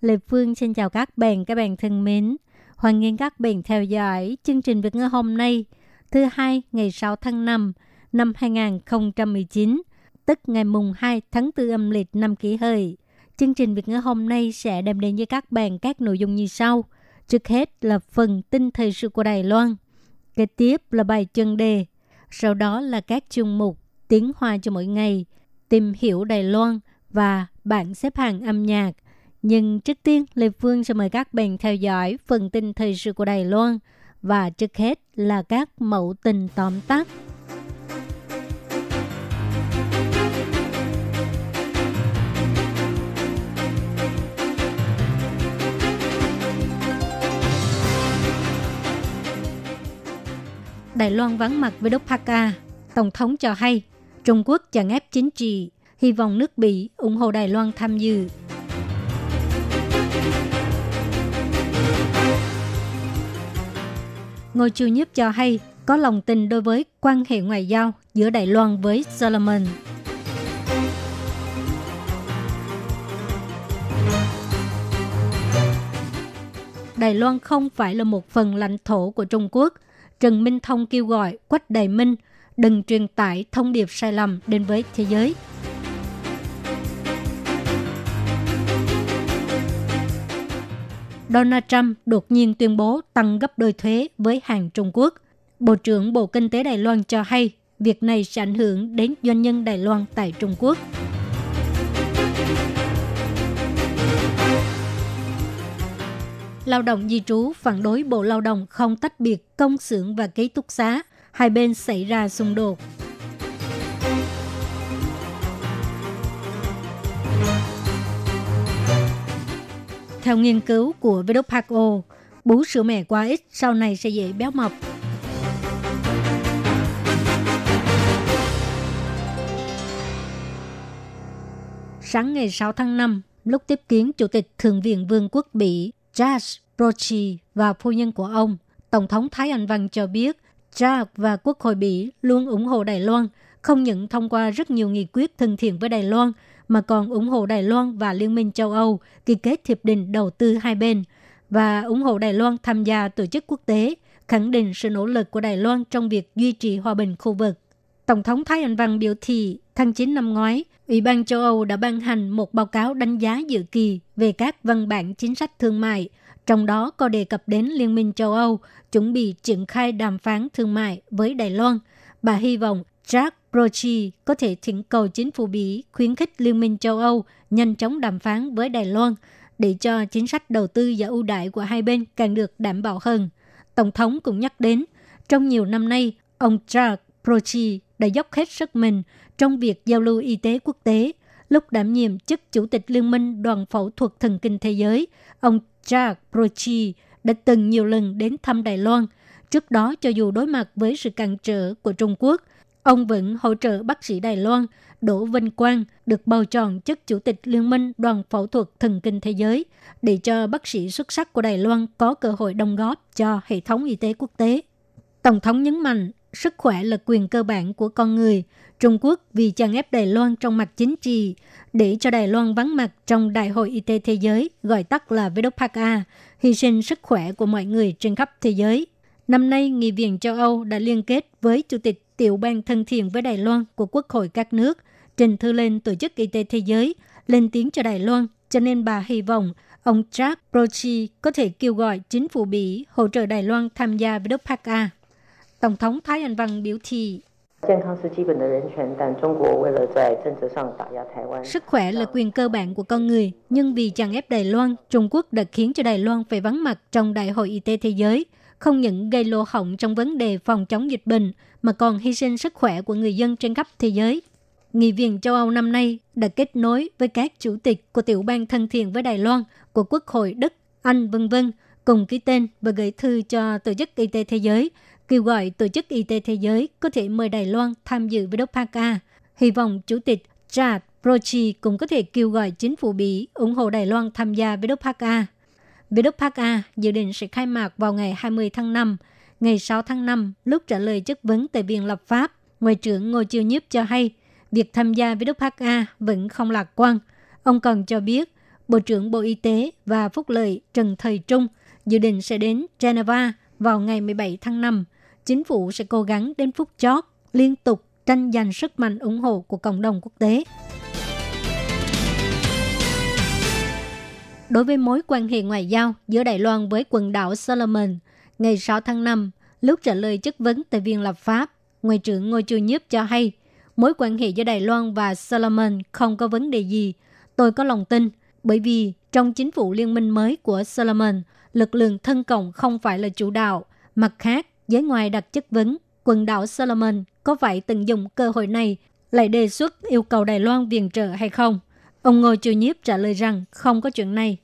Lê Phương xin chào các bạn, các bạn thân mến. Hoan nghênh các bạn theo dõi chương trình Việt ngữ hôm nay, thứ hai ngày 6 tháng 5 năm 2019, tức ngày mùng 2 tháng 4 âm lịch năm kỷ hợi. Chương trình Việt ngữ hôm nay sẽ đem đến với các bạn các nội dung như sau. Trước hết là phần tin thời sự của Đài Loan. Kế tiếp là bài chân đề. Sau đó là các chương mục tiếng hoa cho mỗi ngày, tìm hiểu Đài Loan và bảng xếp hạng âm nhạc. Nhưng trước tiên, Lê Phương sẽ mời các bạn theo dõi phần tin thời sự của Đài Loan và trước hết là các mẫu tình tóm tắt. Đài Loan vắng mặt với Đốc Phaka. Tổng thống cho hay Trung Quốc chèn ép chính trị, hy vọng nước Bỉ ủng hộ Đài Loan tham dự. Ngôi Chiêu nhiếp cho hay có lòng tin đối với quan hệ ngoại giao giữa Đài Loan với Solomon. Đài Loan không phải là một phần lãnh thổ của Trung Quốc. Trần Minh Thông kêu gọi Quách Đại Minh đừng truyền tải thông điệp sai lầm đến với thế giới. Donald Trump đột nhiên tuyên bố tăng gấp đôi thuế với hàng Trung Quốc. Bộ trưởng Bộ Kinh tế Đài Loan cho hay việc này sẽ ảnh hưởng đến doanh nhân Đài Loan tại Trung Quốc. Lao động di trú phản đối Bộ Lao động không tách biệt công xưởng và ký túc xá. Hai bên xảy ra xung đột. Theo nghiên cứu của WHO, bú sữa mẹ quá ít sau này sẽ dễ béo mập. Sáng ngày 6 tháng 5, lúc tiếp kiến Chủ tịch Thượng viện Vương quốc Bỉ George Brochi và phu nhân của ông, Tổng thống Thái Anh Văn cho biết George và Quốc hội Bỉ luôn ủng hộ Đài Loan, không những thông qua rất nhiều nghị quyết thân thiện với Đài Loan, mà còn ủng hộ Đài Loan và Liên minh châu Âu ký kết hiệp định đầu tư hai bên và ủng hộ Đài Loan tham gia tổ chức quốc tế, khẳng định sự nỗ lực của Đài Loan trong việc duy trì hòa bình khu vực. Tổng thống Thái Anh Văn biểu thị tháng 9 năm ngoái, Ủy ban châu Âu đã ban hành một báo cáo đánh giá dự kỳ về các văn bản chính sách thương mại, trong đó có đề cập đến Liên minh châu Âu chuẩn bị triển khai đàm phán thương mại với Đài Loan. Bà hy vọng Jack Brochi có thể thỉnh cầu chính phủ Bỉ khuyến khích Liên minh châu Âu nhanh chóng đàm phán với Đài Loan để cho chính sách đầu tư và ưu đại của hai bên càng được đảm bảo hơn. Tổng thống cũng nhắc đến, trong nhiều năm nay, ông Jack Brochi đã dốc hết sức mình trong việc giao lưu y tế quốc tế. Lúc đảm nhiệm chức Chủ tịch Liên minh Đoàn Phẫu thuật Thần kinh Thế giới, ông Jack Brochi đã từng nhiều lần đến thăm Đài Loan. Trước đó, cho dù đối mặt với sự cản trở của Trung Quốc, ông vẫn hỗ trợ bác sĩ Đài Loan Đỗ Vinh Quang được bầu chọn chức Chủ tịch Liên minh Đoàn Phẫu thuật Thần kinh Thế giới để cho bác sĩ xuất sắc của Đài Loan có cơ hội đóng góp cho hệ thống y tế quốc tế. Tổng thống nhấn mạnh, sức khỏe là quyền cơ bản của con người. Trung Quốc vì chèn ép Đài Loan trong mặt chính trị, để cho Đài Loan vắng mặt trong Đại hội Y tế Thế giới, gọi tắt là WPA, hy sinh sức khỏe của mọi người trên khắp thế giới. Năm nay, Nghị viện châu Âu đã liên kết với Chủ tịch tiểu ban thân thiện với Đài Loan của Quốc hội các nước, trình thư lên Tổ chức Y tế Thế giới, lên tiếng cho Đài Loan, cho nên bà hy vọng ông Jack Brochi có thể kêu gọi chính phủ Bỉ hỗ trợ Đài Loan tham gia với Đức Pakka. Tổng thống Thái Anh Văn biểu thị Sức khỏe là quyền cơ bản của con người, nhưng vì chèn ép Đài Loan, Trung Quốc đã khiến cho Đài Loan phải vắng mặt trong Đại hội Y tế Thế giới, không những gây lỗ hổng trong vấn đề phòng chống dịch bệnh, mà còn hy sinh sức khỏe của người dân trên khắp thế giới. Nghị viện châu Âu năm nay đã kết nối với các chủ tịch của tiểu bang thân thiện với Đài Loan, của Quốc hội Đức, Anh vân vân cùng ký tên và gửi thư cho Tổ chức Y tế Thế giới, kêu gọi Tổ chức Y tế Thế giới có thể mời Đài Loan tham dự WPA. Hy vọng Chủ tịch Chad Prochi cũng có thể kêu gọi chính phủ Bỉ ủng hộ Đài Loan tham gia WPA. WPA dự định sẽ khai mạc vào ngày 20 tháng 5. Ngày 6 tháng 5, lúc trả lời chất vấn tại Viện Lập pháp, Ngoại trưởng Ngô Chiêu Nhiếp cho hay việc tham gia với WPA vẫn không lạc quan. Ông còn cho biết Bộ trưởng Bộ Y tế và Phúc lợi Trần Thời Trung dự định sẽ đến Geneva vào ngày 17 tháng 5. Chính phủ sẽ cố gắng đến phút chót liên tục tranh giành sức mạnh ủng hộ của cộng đồng quốc tế. Đối với mối quan hệ ngoại giao giữa Đài Loan với quần đảo Solomon, ngày 6 tháng 5, lúc trả lời chất vấn tại Viện Lập pháp, Ngoại trưởng Ngô Chu Nhiếp cho hay, mối quan hệ giữa Đài Loan và Solomon không có vấn đề gì. Tôi có lòng tin, bởi vì trong chính phủ liên minh mới của Solomon, lực lượng thân cộng không phải là chủ đạo. Mặt khác, giới ngoài đặt chất vấn, quần đảo Solomon có phải tận dụng cơ hội này lại đề xuất yêu cầu Đài Loan viện trợ hay không? Ông Ngô Chu Nhiếp trả lời rằng không có chuyện này.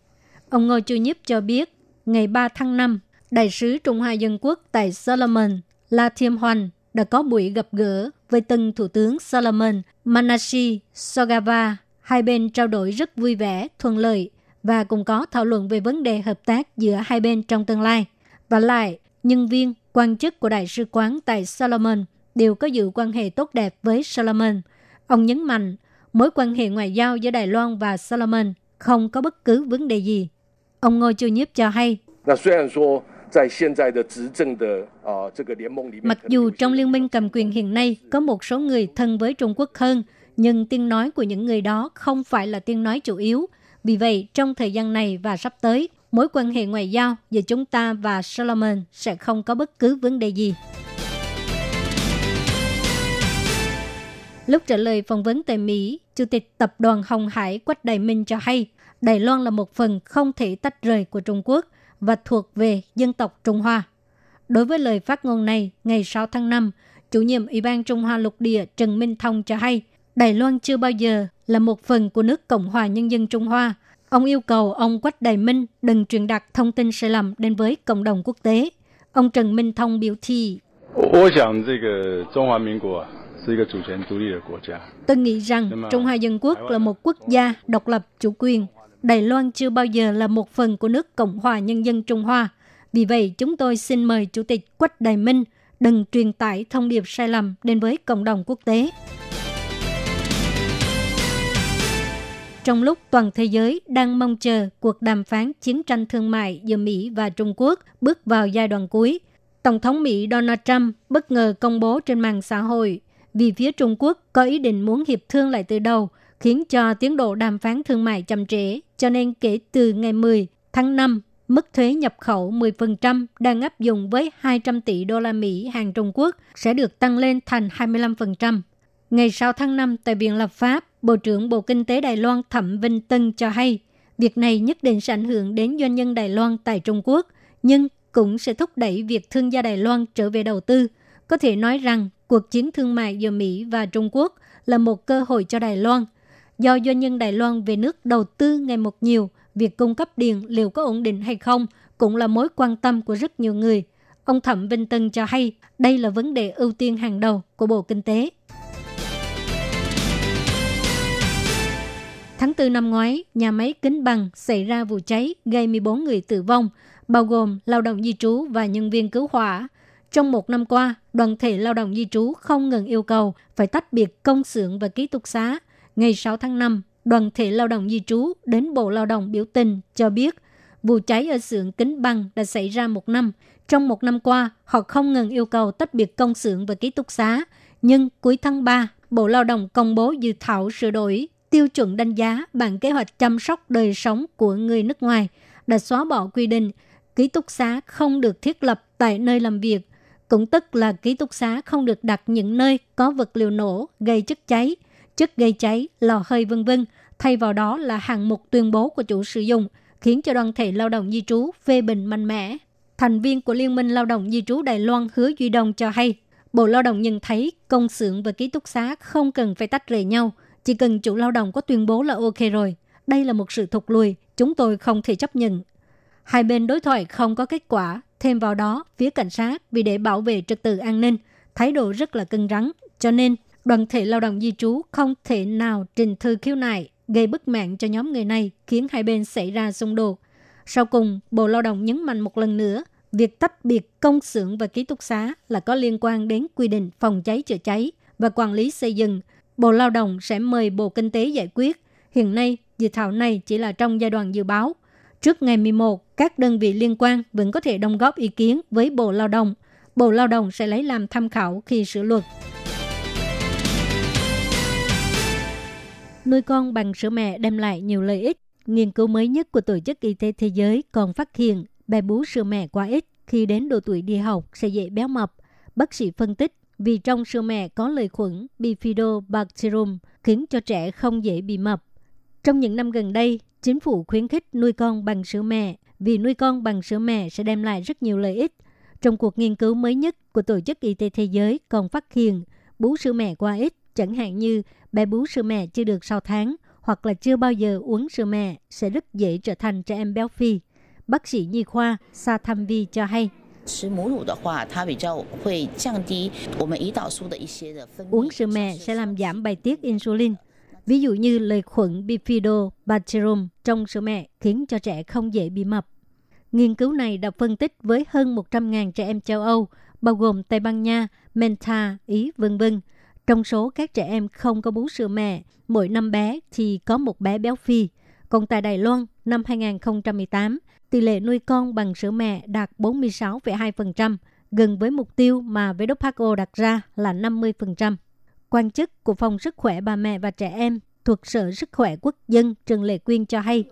Ông Ngô Chu Nhiếp cho biết, ngày 3 tháng 5, Đại sứ Trung Hoa Dân Quốc tại Solomon, La Thiêm Hoan, đã có buổi gặp gỡ với tân Thủ tướng Solomon Manashi Sogava. Hai bên trao đổi rất vui vẻ, thuận lợi và cùng có thảo luận về vấn đề hợp tác giữa hai bên trong tương lai. Và lại, nhân viên, quan chức của Đại sứ quán tại Solomon đều có dự quan hệ tốt đẹp với Solomon. Ông nhấn mạnh, mối quan hệ ngoại giao giữa Đài Loan và Solomon không có bất cứ vấn đề gì. Ông Ngô Chu Nhiếp cho hay, Mặc dù trong liên minh cầm quyền hiện nay có một số người thân với Trung Quốc hơn, nhưng tiếng nói của những người đó không phải là tiếng nói chủ yếu. Vì vậy, trong thời gian này và sắp tới, mối quan hệ ngoại giao giữa chúng ta và Solomon sẽ không có bất cứ vấn đề gì. Lúc trả lời phỏng vấn tại Mỹ, Chủ tịch Tập đoàn Hồng Hải Quách Đại Minh cho hay, Đài Loan là một phần không thể tách rời của Trung Quốc và thuộc về dân tộc Trung Hoa. Đối với lời phát ngôn này, ngày 6 tháng 5, chủ nhiệm Ủy ban Trung Hoa lục địa Trần Minh Thông cho hay, Đài Loan chưa bao giờ là một phần của nước Cộng hòa Nhân dân Trung Hoa. Ông yêu cầu ông Quách Đại Minh đừng truyền đạt thông tin sai lầm đến với cộng đồng quốc tế. Ông Trần Minh Thông biểu thị, Tôi nghĩ rằng Trung Hoa Dân Quốc là một quốc gia độc lập chủ quyền. Đài Loan chưa bao giờ là một phần của nước Cộng hòa Nhân dân Trung Hoa. Vì vậy, chúng tôi xin mời Chủ tịch Quách Đại Minh đừng truyền tải thông điệp sai lầm đến với cộng đồng quốc tế. Trong lúc toàn thế giới đang mong chờ cuộc đàm phán chiến tranh thương mại giữa Mỹ và Trung Quốc bước vào giai đoạn cuối, Tổng thống Mỹ Donald Trump bất ngờ công bố trên mạng xã hội vì phía Trung Quốc có ý định muốn hiệp thương lại từ đầu, khiến cho tiến độ đàm phán thương mại chậm trễ. Cho nên kể từ ngày 10 tháng 5, mức thuế nhập khẩu 10% đang áp dụng với 200 tỷ đô la Mỹ hàng Trung Quốc sẽ được tăng lên thành 25%. Ngày 6 tháng 5 tại Viện Lập pháp, Bộ trưởng Bộ Kinh tế Đài Loan Thẩm Vinh Tân cho hay, việc này nhất định sẽ ảnh hưởng đến doanh nhân Đài Loan tại Trung Quốc, nhưng cũng sẽ thúc đẩy việc thương gia Đài Loan trở về đầu tư. Có thể nói rằng cuộc chiến thương mại giữa Mỹ và Trung Quốc là một cơ hội cho Đài Loan. Do doanh nhân Đài Loan về nước đầu tư ngày một nhiều, việc cung cấp điện liệu có ổn định hay không cũng là mối quan tâm của rất nhiều người. Ông Thẩm Vinh Tân cho hay đây là vấn đề ưu tiên hàng đầu của Bộ Kinh tế. Tháng 4 năm ngoái, nhà máy kính bằng xảy ra vụ cháy gây 14 người tử vong, bao gồm lao động di trú và nhân viên cứu hỏa. Trong một năm qua, đoàn thể lao động di trú không ngừng yêu cầu phải tách biệt công xưởng và ký túc xá. Ngày 6 tháng 5, đoàn thể lao động di trú đến Bộ Lao động biểu tình cho biết vụ cháy ở xưởng kính băng đã xảy ra một năm. Trong một năm qua, họ không ngừng yêu cầu tách biệt công xưởng và ký túc xá. Nhưng cuối tháng 3, Bộ Lao động công bố dự thảo sửa đổi tiêu chuẩn đánh giá bản kế hoạch chăm sóc đời sống của người nước ngoài đã xóa bỏ quy định ký túc xá không được thiết lập tại nơi làm việc, cũng tức là ký túc xá không được đặt những nơi có vật liệu nổ gây chất cháy, chất gây cháy, lò hơi vân vân. Thay vào đó là hạng mục tuyên bố của chủ sử dụng, khiến cho đoàn thể lao động di trú phê bình mạnh mẽ. Thành viên của Liên minh Lao động Di trú Đài Loan Hứa Duy Đông cho hay, Bộ Lao động nhận thấy công xưởng và ký túc xá không cần phải tách rời nhau, chỉ cần chủ lao động có tuyên bố là ok rồi. Đây là một sự thụt lùi, chúng tôi không thể chấp nhận. Hai bên đối thoại không có kết quả, thêm vào đó, phía cảnh sát vì để bảo vệ trật tự an ninh, thái độ rất là cứng rắn, cho nên đoàn thể lao động di trú không thể nào trình thư khiếu nại gây bức mạng cho nhóm người này khiến hai bên xảy ra xung đột. Sau cùng, Bộ Lao động nhấn mạnh một lần nữa, việc tách biệt công xưởng và ký túc xá là có liên quan đến quy định phòng cháy chữa cháy và quản lý xây dựng. Bộ Lao động sẽ mời Bộ Kinh tế giải quyết. Hiện nay, dự thảo này chỉ là trong giai đoạn dự báo. Trước ngày 11, các đơn vị liên quan vẫn có thể đóng góp ý kiến với Bộ Lao động. Bộ Lao động sẽ lấy làm tham khảo khi sửa luật. Nuôi con bằng sữa mẹ đem lại nhiều lợi ích. Nghiên cứu mới nhất của Tổ chức Y tế Thế giới còn phát hiện bé bú sữa mẹ quá ít khi đến độ tuổi đi học sẽ dễ béo mập. Bác sĩ phân tích vì trong sữa mẹ có lợi khuẩn Bifidobacterium khiến cho trẻ không dễ bị mập. Trong những năm gần đây, chính phủ khuyến khích nuôi con bằng sữa mẹ vì nuôi con bằng sữa mẹ sẽ đem lại rất nhiều lợi ích. Trong cuộc nghiên cứu mới nhất của Tổ chức Y tế Thế giới còn phát hiện bú sữa mẹ quá ít, chẳng hạn như bé bú sữa mẹ chưa được 6 tháng hoặc là chưa bao giờ uống sữa mẹ sẽ rất dễ trở thành trẻ em béo phì. Bác sĩ nhi khoa Sa Tham Vi cho hay. Uống sữa mẹ sẽ làm giảm bài tiết insulin. Ví dụ như lợi khuẩn Bifidobacterium trong sữa mẹ khiến cho trẻ không dễ bị mập. Nghiên cứu này đã phân tích với hơn 100.000 trẻ em châu Âu, bao gồm Tây Ban Nha, Menta, Ý, vân vân. Trong số các trẻ em không có bú sữa mẹ, mỗi năm bé thì có một bé béo phì. Còn tại Đài Loan, năm 2018, tỷ lệ nuôi con bằng sữa mẹ đạt 46,2%, gần với mục tiêu mà WHO đặt ra là 50%. Quan chức của Phòng Sức khỏe bà mẹ và trẻ em thuộc Sở Sức khỏe Quốc dân Trần Lệ Quyên cho hay,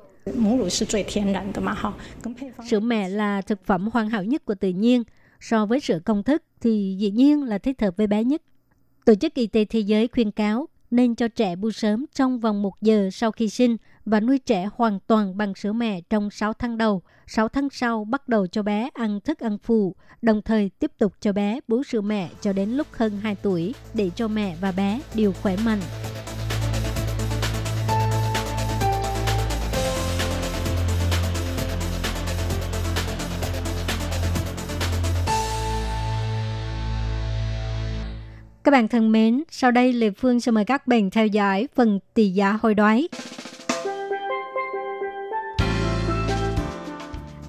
Sữa mẹ là thực phẩm hoàn hảo nhất của tự nhiên. So với sữa công thức thì dĩ nhiên là thích hợp với bé nhất. Tổ chức Y tế Thế giới khuyên cáo nên cho trẻ bú sớm trong vòng một giờ sau khi sinh và nuôi trẻ hoàn toàn bằng sữa mẹ trong 6 tháng đầu. 6 tháng sau bắt đầu cho bé ăn thức ăn phụ, đồng thời tiếp tục cho bé bú sữa mẹ cho đến lúc hơn 2 tuổi để cho mẹ và bé đều khỏe mạnh. Các bạn thân mến, sau đây Lê Phương sẽ mời các bạn theo dõi phần tỷ giá hồi đoái.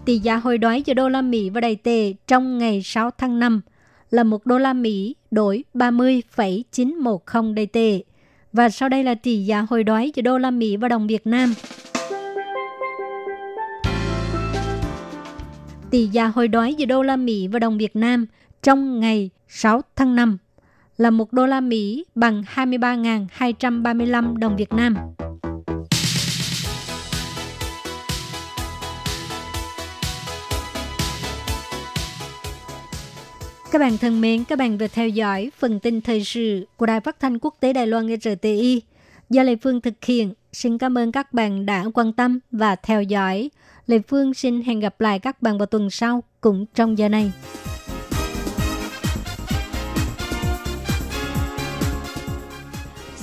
Tỷ giá hồi đoái giữa đô la Mỹ và Đài tệ trong ngày 6 tháng 5 là một đô la Mỹ đổi 30,910 Đài tệ. Và sau đây là tỷ giá hồi đoái giữa đô la Mỹ và đồng Việt Nam. Tỷ giá hồi đoái giữa đô la Mỹ và đồng Việt Nam trong ngày 6 tháng 5 là 1 đô la Mỹ bằng 23.235 đồng Việt Nam. Các bạn thân mến, các bạn vừa theo dõi phần tin thời sự của Đài Phát thanh Quốc tế Đài Loan RTI do Lê Phương thực hiện. Xin cảm ơn các bạn đã quan tâm và theo dõi. Lê Phương xin hẹn gặp lại các bạn vào tuần sau cũng trong giờ này.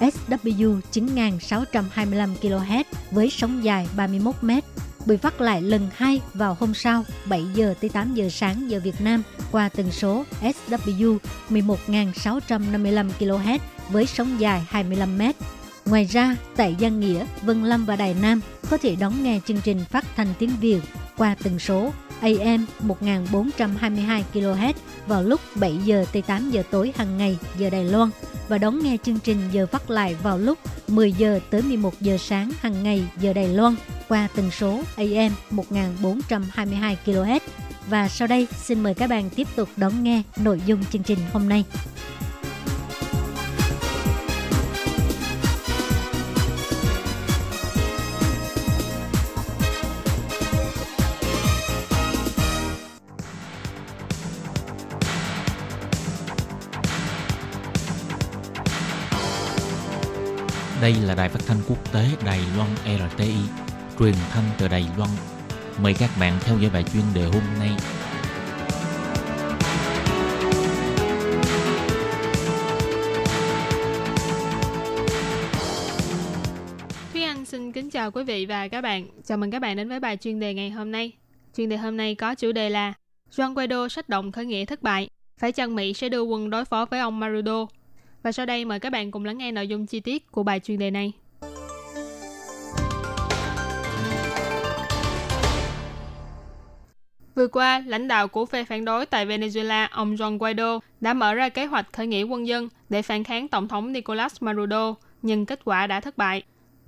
SW 9625 kHz với sóng dài 31 m. Bị phát lại lần hai vào hôm sau 7 giờ tới 8 giờ sáng giờ Việt Nam qua tần số SW 11655 kHz với sóng dài 25 m. Ngoài ra, tại Giang Nghĩa, Vân Lâm và Đài Nam có thể đón nghe chương trình phát thanh tiếng Việt qua tần số AM 1422 kHz vào lúc 7 giờ tới 8 giờ tối hàng ngày giờ Đài Loan và đón nghe chương trình giờ phát lại vào lúc 10 giờ tới 11 giờ sáng hàng ngày giờ Đài Loan qua tần số AM 1422 kHz. Và sau đây, xin mời các bạn tiếp tục đón nghe nội dung chương trình hôm nay. Đây là đài phát thanh quốc tế Đài Loan RTI, truyền thanh từ Đài Loan. Mời các bạn theo dõi bài chuyên đề hôm nay. Thúy Anh xin kính chào quý vị và các bạn. Chào mừng các bạn đến với bài chuyên đề ngày hôm nay. Chuyên đề hôm nay có chủ đề là Juan Guaido sách động khởi nghĩa thất bại. Phải chăng Mỹ sẽ đưa quân đối phó với ông Marudo? Và sau đây mời các bạn cùng lắng nghe nội dung chi tiết của bài chuyên đề này. Vừa qua, lãnh đạo của phe phản đối tại Venezuela, ông Juan Guaido, đã mở ra kế hoạch khởi nghĩa quân dân để phản kháng Tổng thống Nicolas Maduro, nhưng kết quả đã thất bại.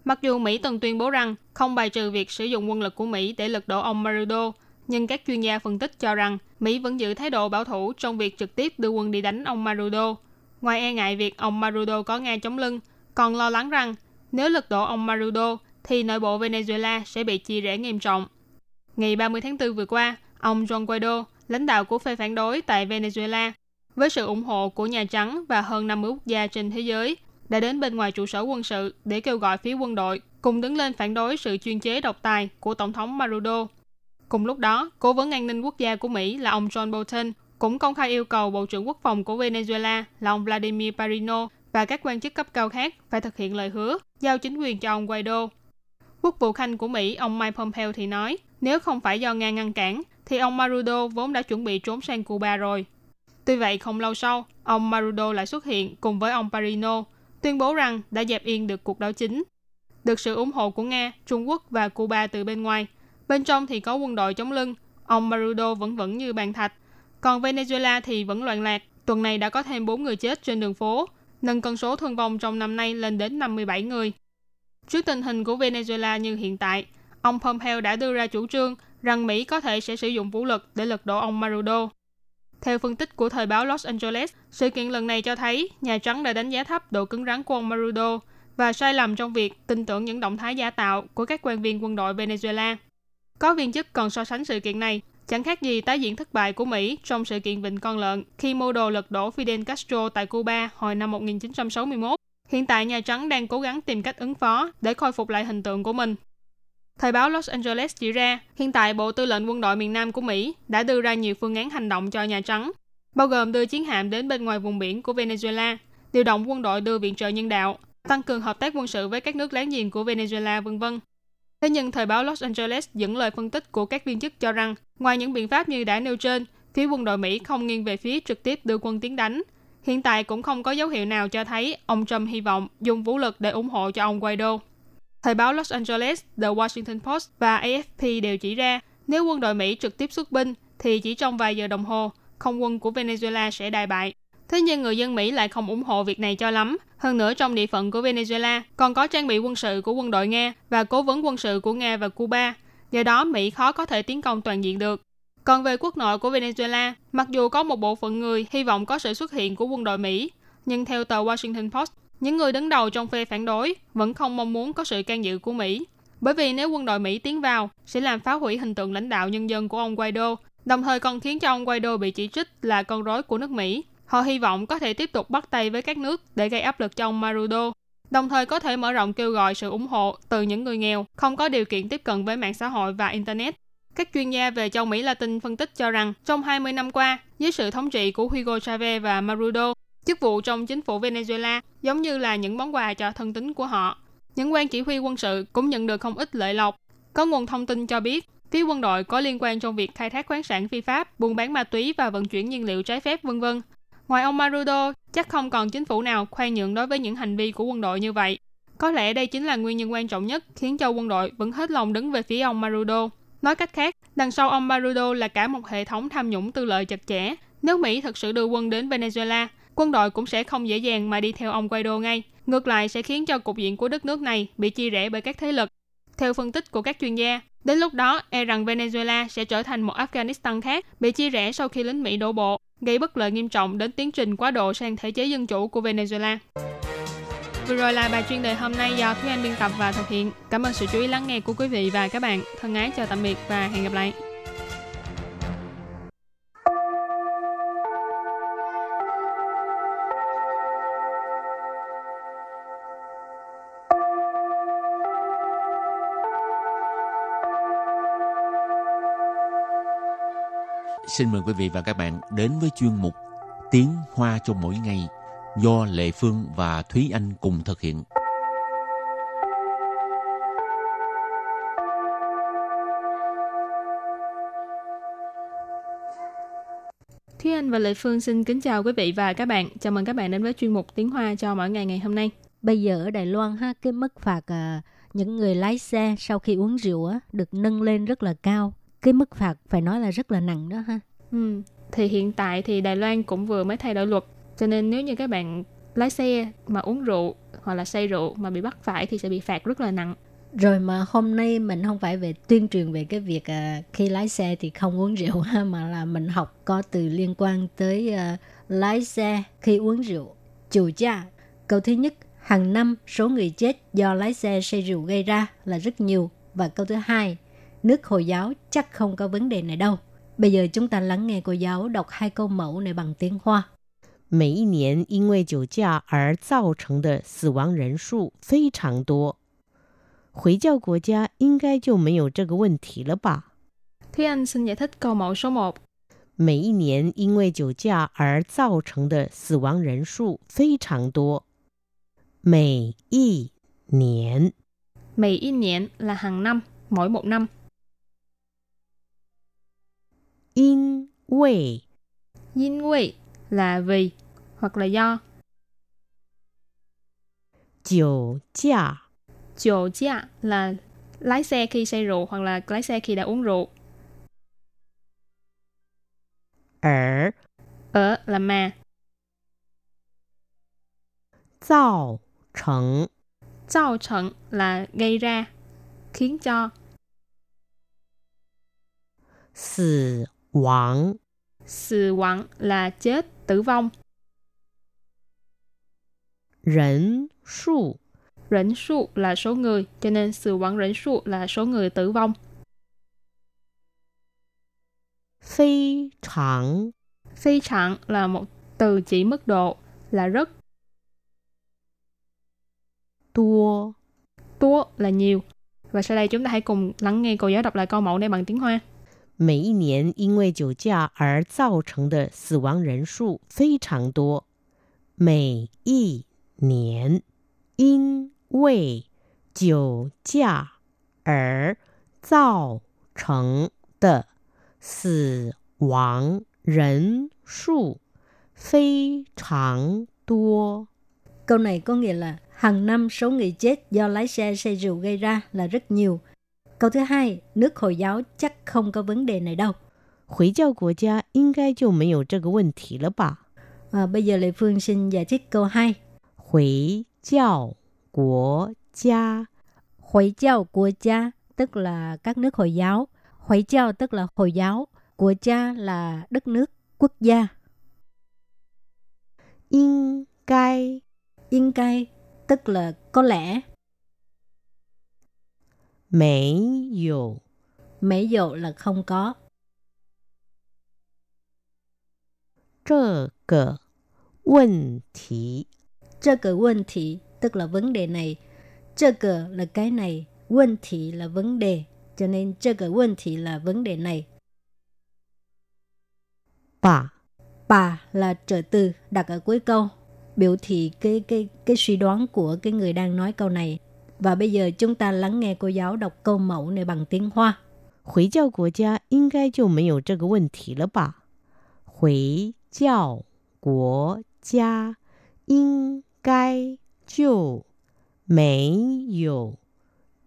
Mặc dù Mỹ từng tuyên bố rằng không bài trừ việc sử dụng quân lực của Mỹ để lật đổ ông Maduro, nhưng các chuyên gia phân tích cho rằng Mỹ vẫn giữ thái độ bảo thủ trong việc trực tiếp đưa quân đi đánh ông Maduro. Ngoài e ngại việc ông Maduro có Nga chống lưng, còn lo lắng rằng nếu lật đổ ông Maduro thì nội bộ Venezuela sẽ bị chia rẽ nghiêm trọng. Ngày 30 tháng 4 vừa qua, ông Juan Guaido, lãnh đạo của phe phản đối tại Venezuela, với sự ủng hộ của Nhà Trắng và hơn 50 quốc gia trên thế giới, đã đến bên ngoài trụ sở quân sự để kêu gọi phía quân đội cùng đứng lên phản đối sự chuyên chế độc tài của Tổng thống Maduro. Cùng lúc đó, Cố vấn an ninh quốc gia của Mỹ là ông John Bolton cũng công khai yêu cầu Bộ trưởng Quốc phòng của Venezuela là ông Vladimir Parino và các quan chức cấp cao khác phải thực hiện lời hứa giao chính quyền cho ông Guaido. Quốc vụ Khanh của Mỹ, ông Mike Pompeo thì nói, nếu không phải do Nga ngăn cản, thì ông Marudo vốn đã chuẩn bị trốn sang Cuba rồi. Tuy vậy, không lâu sau, ông Marudo lại xuất hiện cùng với ông Parino, tuyên bố rằng đã dẹp yên được cuộc đảo chính. Được sự ủng hộ của Nga, Trung Quốc và Cuba từ bên ngoài, bên trong thì có quân đội chống lưng, ông Marudo vẫn vững như bàn thạch. Còn Venezuela thì vẫn loạn lạc, tuần này đã có thêm 4 người chết trên đường phố, nâng con số thương vong trong năm nay lên đến 57 người. Trước tình hình của Venezuela như hiện tại, ông Pompeo đã đưa ra chủ trương rằng Mỹ có thể sẽ sử dụng vũ lực để lật đổ ông Maduro. Theo phân tích của thời báo Los Angeles, sự kiện lần này cho thấy Nhà Trắng đã đánh giá thấp độ cứng rắn của ông Maduro và sai lầm trong việc tin tưởng những động thái giả tạo của các quan viên quân đội Venezuela. Có viên chức còn so sánh sự kiện này chẳng khác gì tái diễn thất bại của Mỹ trong sự kiện Vịnh Con Lợn khi mưu đồ lật đổ Fidel Castro tại Cuba hồi năm 1961. Hiện tại Nhà Trắng đang cố gắng tìm cách ứng phó để khôi phục lại hình tượng của mình. Thời báo Los Angeles chỉ ra, hiện tại Bộ Tư lệnh Quân đội miền Nam của Mỹ đã đưa ra nhiều phương án hành động cho Nhà Trắng, bao gồm đưa chiến hạm đến bên ngoài vùng biển của Venezuela, điều động quân đội đưa viện trợ nhân đạo, tăng cường hợp tác quân sự với các nước láng giềng của Venezuela, vân vân. Thế nhưng thời báo Los Angeles dẫn lời phân tích của các viên chức cho rằng, ngoài những biện pháp như đã nêu trên, phía quân đội Mỹ không nghiêng về phía trực tiếp đưa quân tiến đánh. Hiện tại cũng không có dấu hiệu nào cho thấy ông Trump hy vọng dùng vũ lực để ủng hộ cho ông Guaido. Thời báo Los Angeles, The Washington Post và AFP đều chỉ ra nếu quân đội Mỹ trực tiếp xuất binh thì chỉ trong vài giờ đồng hồ, không quân của Venezuela sẽ đại bại. Thế nhưng người dân Mỹ lại không ủng hộ việc này cho lắm. Hơn nữa trong địa phận của Venezuela còn có trang bị quân sự của quân đội Nga và cố vấn quân sự của Nga và Cuba. Do đó Mỹ khó có thể tiến công toàn diện được. Còn về quốc nội của Venezuela, mặc dù có một bộ phận người hy vọng có sự xuất hiện của quân đội Mỹ, nhưng theo tờ Washington Post, những người đứng đầu trong phe phản đối vẫn không mong muốn có sự can dự của Mỹ. Bởi vì nếu quân đội Mỹ tiến vào, sẽ làm phá hủy hình tượng lãnh đạo nhân dân của ông Guaido, đồng thời còn khiến cho ông Guaido bị chỉ trích là con rối của nước Mỹ. Họ hy vọng có thể tiếp tục bắt tay với các nước để gây áp lực cho ông Maduro, đồng thời có thể mở rộng kêu gọi sự ủng hộ từ những người nghèo không có điều kiện tiếp cận với mạng xã hội và Internet. Các chuyên gia về châu Mỹ Latin phân tích cho rằng trong 20 năm qua, dưới sự thống trị của Hugo Chavez và Maduro, chức vụ trong chính phủ Venezuela giống như là những món quà cho thân tín của họ. Những quan chỉ huy quân sự cũng nhận được không ít lợi lộc. Có nguồn thông tin cho biết, phía quân đội có liên quan trong việc khai thác khoáng sản phi pháp, buôn bán ma túy và vận chuyển nhiên liệu trái phép vân vân. Ngoài ông Marudo, chắc không còn chính phủ nào khoan nhượng đối với những hành vi của quân đội như vậy. Có lẽ đây chính là nguyên nhân quan trọng nhất khiến cho quân đội vẫn hết lòng đứng về phía ông Marudo. Nói cách khác, đằng sau ông Marudo là cả một hệ thống tham nhũng tư lợi chặt chẽ. Nếu Mỹ thực sự đưa quân đến Venezuela, quân đội cũng sẽ không dễ dàng mà đi theo ông Guaido ngay. Ngược lại sẽ khiến cho cục diện của đất nước này bị chia rẽ bởi các thế lực. Theo phân tích của các chuyên gia, đến lúc đó e rằng Venezuela sẽ trở thành một Afghanistan khác bị chia rẽ sau khi lính Mỹ đổ bộ, gây bất lợi nghiêm trọng đến tiến trình quá độ sang thể chế dân chủ của Venezuela. Vừa rồi là bài chuyên đề hôm nay do Thúy Anh biên tập và thực hiện. Cảm ơn sự chú ý lắng nghe của quý vị và các bạn. Thân ái chào tạm biệt và hẹn gặp lại. Xin mời quý vị và các bạn đến với chuyên mục Tiếng Hoa cho mỗi ngày do Lệ Phương và Thúy Anh cùng thực hiện. Thúy Anh và Lệ Phương xin kính chào quý vị và các bạn. Chào mừng các bạn đến với chuyên mục Tiếng Hoa cho mỗi ngày ngày hôm nay. Bây giờ ở Đài Loan ha, cái mức phạt à, những người lái xe sau khi uống rượu á, được nâng lên rất là cao. Cái mức phạt phải nói là rất là nặng đó ha. Ừ. Thì hiện tại thì Đài Loan cũng vừa mới thay đổi luật. Cho nên nếu như các bạn lái xe mà uống rượu hoặc là say rượu mà bị bắt phải thì sẽ bị phạt rất là nặng. Rồi mà hôm nay mình không phải về tuyên truyền về cái việc à, khi lái xe thì không uống rượu ha, mà là mình học có từ liên quan tới à, lái xe khi uống rượu. Chủ gia, câu thứ nhất, hàng năm số người chết do lái xe say rượu gây ra là rất nhiều. Và câu thứ hai, nước Hồi giáo chắc không có vấn đề này đâu. Bây giờ chúng ta lắng nghe cô giáo đọc hai câu mẫu này bằng tiếng Hoa. 每一年因为酒驾而造成的死亡人数非常多。回教国家应该就没有这个问题了吧？ Thúy Anh xin giải thích câu mẫu số 1. 每一年因为酒驾而造成的死亡人数非常多。每一年 Mì y niệm là hàng năm, mỗi một năm. 因为 Yin Wei là vì hoặc là do. 酒驾 Chồ chia là lái xe khi say rượu hoặc là lái xe khi đã uống rượu. 而 Ở là mà. 造成 Zao trận là gây ra, khiến cho. 死 Vãng. Sự vãng là chết, tử vong. Rẫn su. Rẫn su là số người, cho nên sự vãng rẫn su là số người tử vong. Phi trạng. Phi trạng là một từ chỉ mức độ, là rất. Tua. Tua là nhiều. Và sau đây chúng ta hãy cùng lắng nghe cô giáo đọc lại câu mẫu này bằng tiếng Hoa. 每一年因为酒驾而造成的死亡人数非常多。每一年因为酒驾而造成的死亡人数非常多。 Câu này có nghĩa là hàng năm số người chết do lái xe say rượu gây ra là rất nhiều. Câu thứ hai, nước Hồi giáo chắc không có vấn đề này đâu. 回教国家应该就没有这个问题了吧？ À, bây giờ Lê Phương xin giải thích câu 2. 回教国家 Hồi giáo của cha tức là các nước Hồi giáo. Hồi giáo tức là Hồi giáo. Của cha là đất nước, quốc gia. 应该 Yên cai tức là có lẽ. Mấy dụ Mấy dụ là không có. Trơ cờ Vấn thí Trơ cờ vấn thí tức là vấn đề này. Trơ cờ là cái này. Vấn thí là vấn đề. Cho nên trơ cờ vấn thí là vấn đề này. Bà Bà là trợ từ đặt ở cuối câu biểu thị cái cái cái suy đoán của cái người đang nói câu này Và bây giờ chúng ta lắng nghe cô giáo đọc câu mẫu này bằng tiếng Hoa. 回教国家应该就没有这个问题了吧？回教国家应该就没有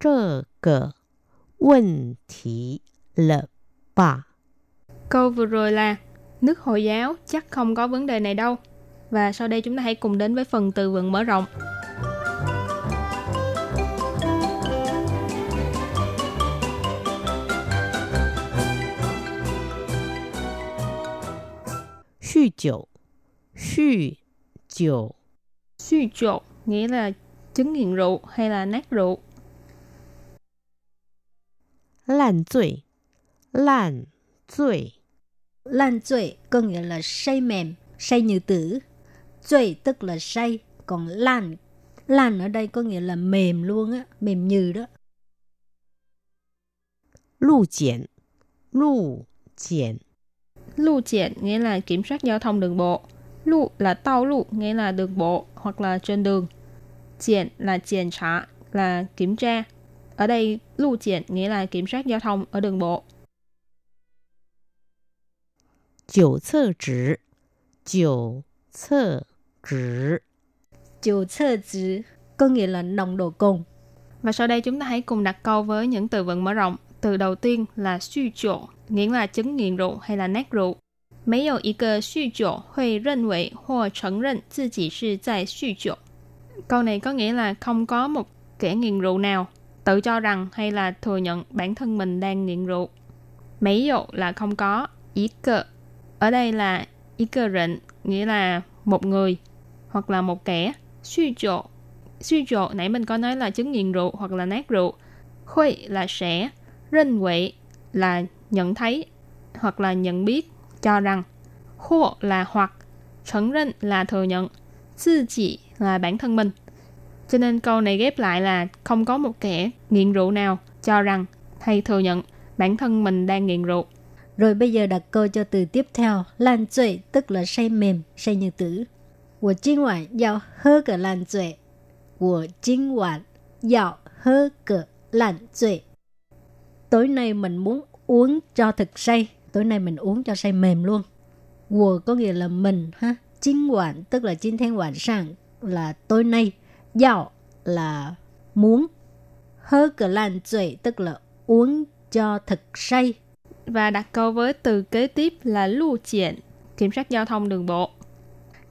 这个问题了吧？ Câu vừa rồi là nước Hồi giáo chắc không có vấn đề này đâu. Và sau đây chúng ta hãy cùng đến với phần từ vựng mở rộng. 酗酒，酗酒， Suy trộn nghĩa là chứng nghiện rượu hay là nát rượu. 烂醉，烂醉， Lan醉có nghĩa là say mềm, say như tử.醉tức là say, còn lan, lan ở đây có nghĩa là mềm luôn á, mềm như đó. 路检，路检， Lưu triển nghĩa là kiểm soát giao thông đường bộ. Lưu là tao lưu nghĩa là đường bộ hoặc là trên đường. Triển là kiểm tra là kiểm tra. Ở đây lưu triển nghĩa là kiểm soát giao thông ở đường bộ. 九测值，九测值， Chủ sơ值có nghĩa là nồng độ cồn. Và sau đây chúng ta hãy cùng đặt câu với những từ vựng mở rộng. Từ đầu tiên là suy chỗ, nghĩa là chứng nghiện rượu hay là nát rượu. 没有一个酗酒会认为或承认自己是在酗酒. Câu này có nghĩa là không có một kẻ nghiện rượu nào tự cho rằng hay là thừa nhận bản thân mình đang nghiện rượu. Mấy dụ là không có, ý cơ. Ở đây là ý cơ rịnh, nghĩa là một người hoặc là một kẻ. Suy chỗ. Suy chỗ nãy mình có nói là chứng nghiện rượu hoặc là nát rượu. Khuy là sẽ. Rinh quệ là nhận thấy hoặc là nhận biết, cho rằng, hoặc là thừa nhận, tự chỉ là bản thân mình. Cho nên câu này ghép lại là không có một kẻ nghiện rượu nào cho rằng hay thừa nhận bản thân mình đang nghiện rượu. Rồi bây giờ đặt câu cho từ tiếp theo, lan zuệ tức là say mềm, say như tử. của jing wan yao hơ ge lan zuệ. của jing wan yao hơ ge lan zuệ. Tối nay mình muốn uống cho thực say. Tối nay mình uống cho say mềm luôn. Wù có nghĩa là mình ha, chín quản tức là chín thiên quản sang là tối nay. Dạo là muốn hơ cờ lan 嘴 tức là uống cho thật say. Và đặt câu với từ kế tiếp là lưu triển kiểm soát giao thông đường bộ.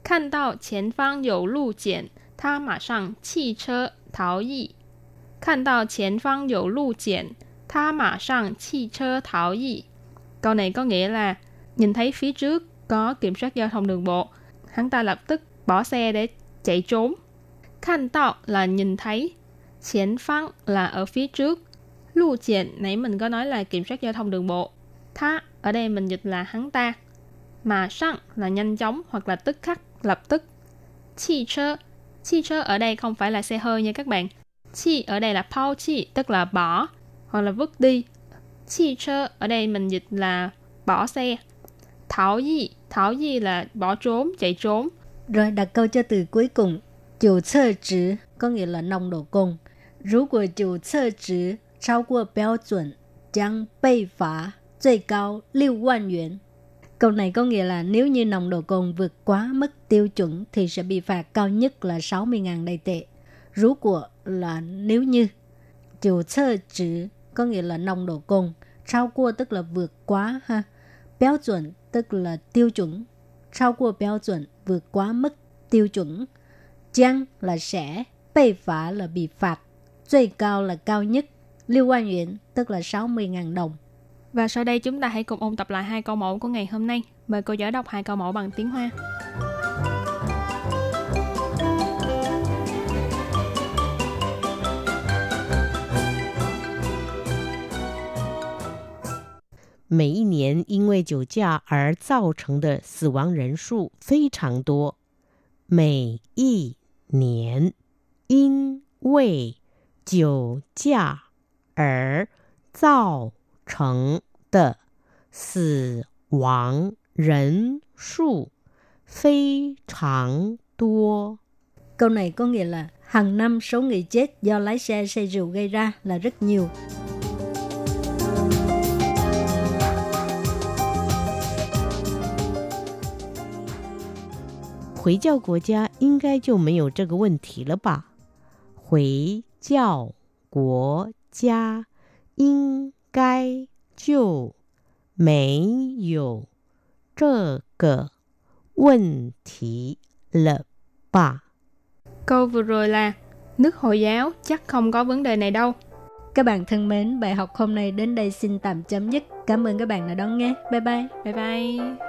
Khăn tạo chén phang dầu lưu triển ta mã sang chi chơ tháo y Khăn tạo chén phang dầu lưu triển Tha 他 mã sang chi chơ thảo gì. Câu này có nghĩa là nhìn thấy phía trước có kiểm soát giao thông đường bộ, hắn ta lập tức bỏ xe để chạy trốn. Khăn tạo là nhìn thấy, chiến phăng là ở phía trước. Lưu triển nãy mình có nói là kiểm soát giao thông đường bộ. Tha ở đây mình dịch là hắn ta. Mà sang là nhanh chóng hoặc là tức khắc, lập tức. Chi chơ, chi chơ ở đây không phải là xe hơi nha các bạn. Chi ở đây là pao chi, tức là bỏ hoặc là vứt đi. Chi chơ ở đây mình dịch là bỏ xe. Thảo di, thảo di là bỏ trốn, chạy trốn. Rồi đặt câu cho từ cuối cùng. Chủ sơ值 có nghĩa là nồng độ cồn. 如果主测值超过标准，将被罚最高六万元。Câu này có nghĩa là nếu như nồng độ cồn vượt quá mức tiêu chuẩn thì sẽ bị phạt cao nhất là 60.000 đầy tệ. Rú của là nếu như. Chủ sơ值 có nghĩa là nồng độ cồn. Trao cua tức là vượt quá ha. Béo chuẩn tức là tiêu chuẩn. Trao cua béo chuẩn vượt quá mức tiêu chuẩn. Giang là sẽ, bê phạt là bị phạt. 最高 là cao là cao nhất. lưu quan nguyện tức là 60.000 đồng. Và sau đây chúng ta hãy cùng ôn tập lại hai câu mẫu của ngày hôm nay. Mời cô giáo đọc hai câu mẫu bằng tiếng Hoa. 每一年因为酒驾而造成的死亡人数非常多。每一年因为酒驾而造成的死亡人数非常多。 Câu này có nghĩa là hàng năm số người chết do lái xe say rượu gây ra là rất nhiều. 回教国家应该就没有这个问题了吧？回教国家应该就没有这个问题了吧？ Câu vừa rồi là nước Hồi giáo chắc không có vấn đề này đâu. Các bạn thân mến, bài học hôm nay đến đây xin tạm chấm dứt. Cảm ơn các bạn đã đón nghe. Bye bye. Bye bye.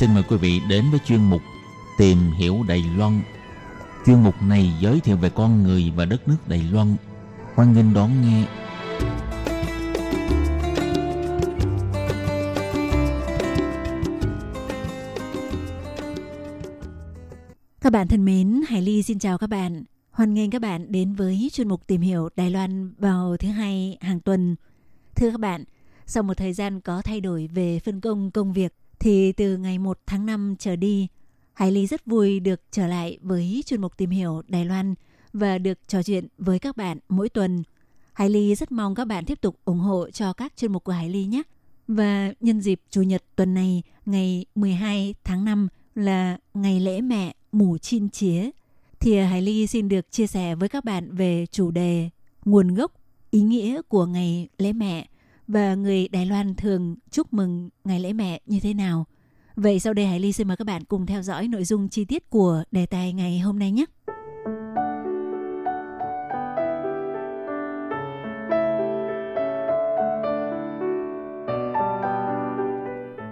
Xin mời quý vị đến với chuyên mục Tìm hiểu Đài Loan. Chuyên mục này giới thiệu về con người và đất nước Đài Loan. Hoan nghênh đón nghe. Các bạn thân mến, Hải Ly xin chào các bạn. Hoan nghênh các bạn đến với chuyên mục tìm hiểu Đài Loan vào thứ hai hàng tuần. Thưa các bạn, sau một thời gian có thay đổi về phân công công việc, thì từ ngày 1 tháng 5 trở đi, Hải Ly rất vui được trở lại với chuyên mục tìm hiểu Đài Loan và được trò chuyện với các bạn mỗi tuần. Hải Ly rất mong các bạn tiếp tục ủng hộ cho các chuyên mục của Hải Ly nhé. Và nhân dịp Chủ nhật tuần này, ngày 12 tháng 5 là ngày lễ mẹ mù chin chía, thì Hải Ly xin được chia sẻ với các bạn về chủ đề nguồn gốc, ý nghĩa của ngày lễ mẹ và người Đài Loan thường chúc mừng ngày lễ mẹ như thế nào. Vậy sau đây Hải Ly xin mời các bạn cùng theo dõi nội dung chi tiết của đề tài ngày hôm nay nhé.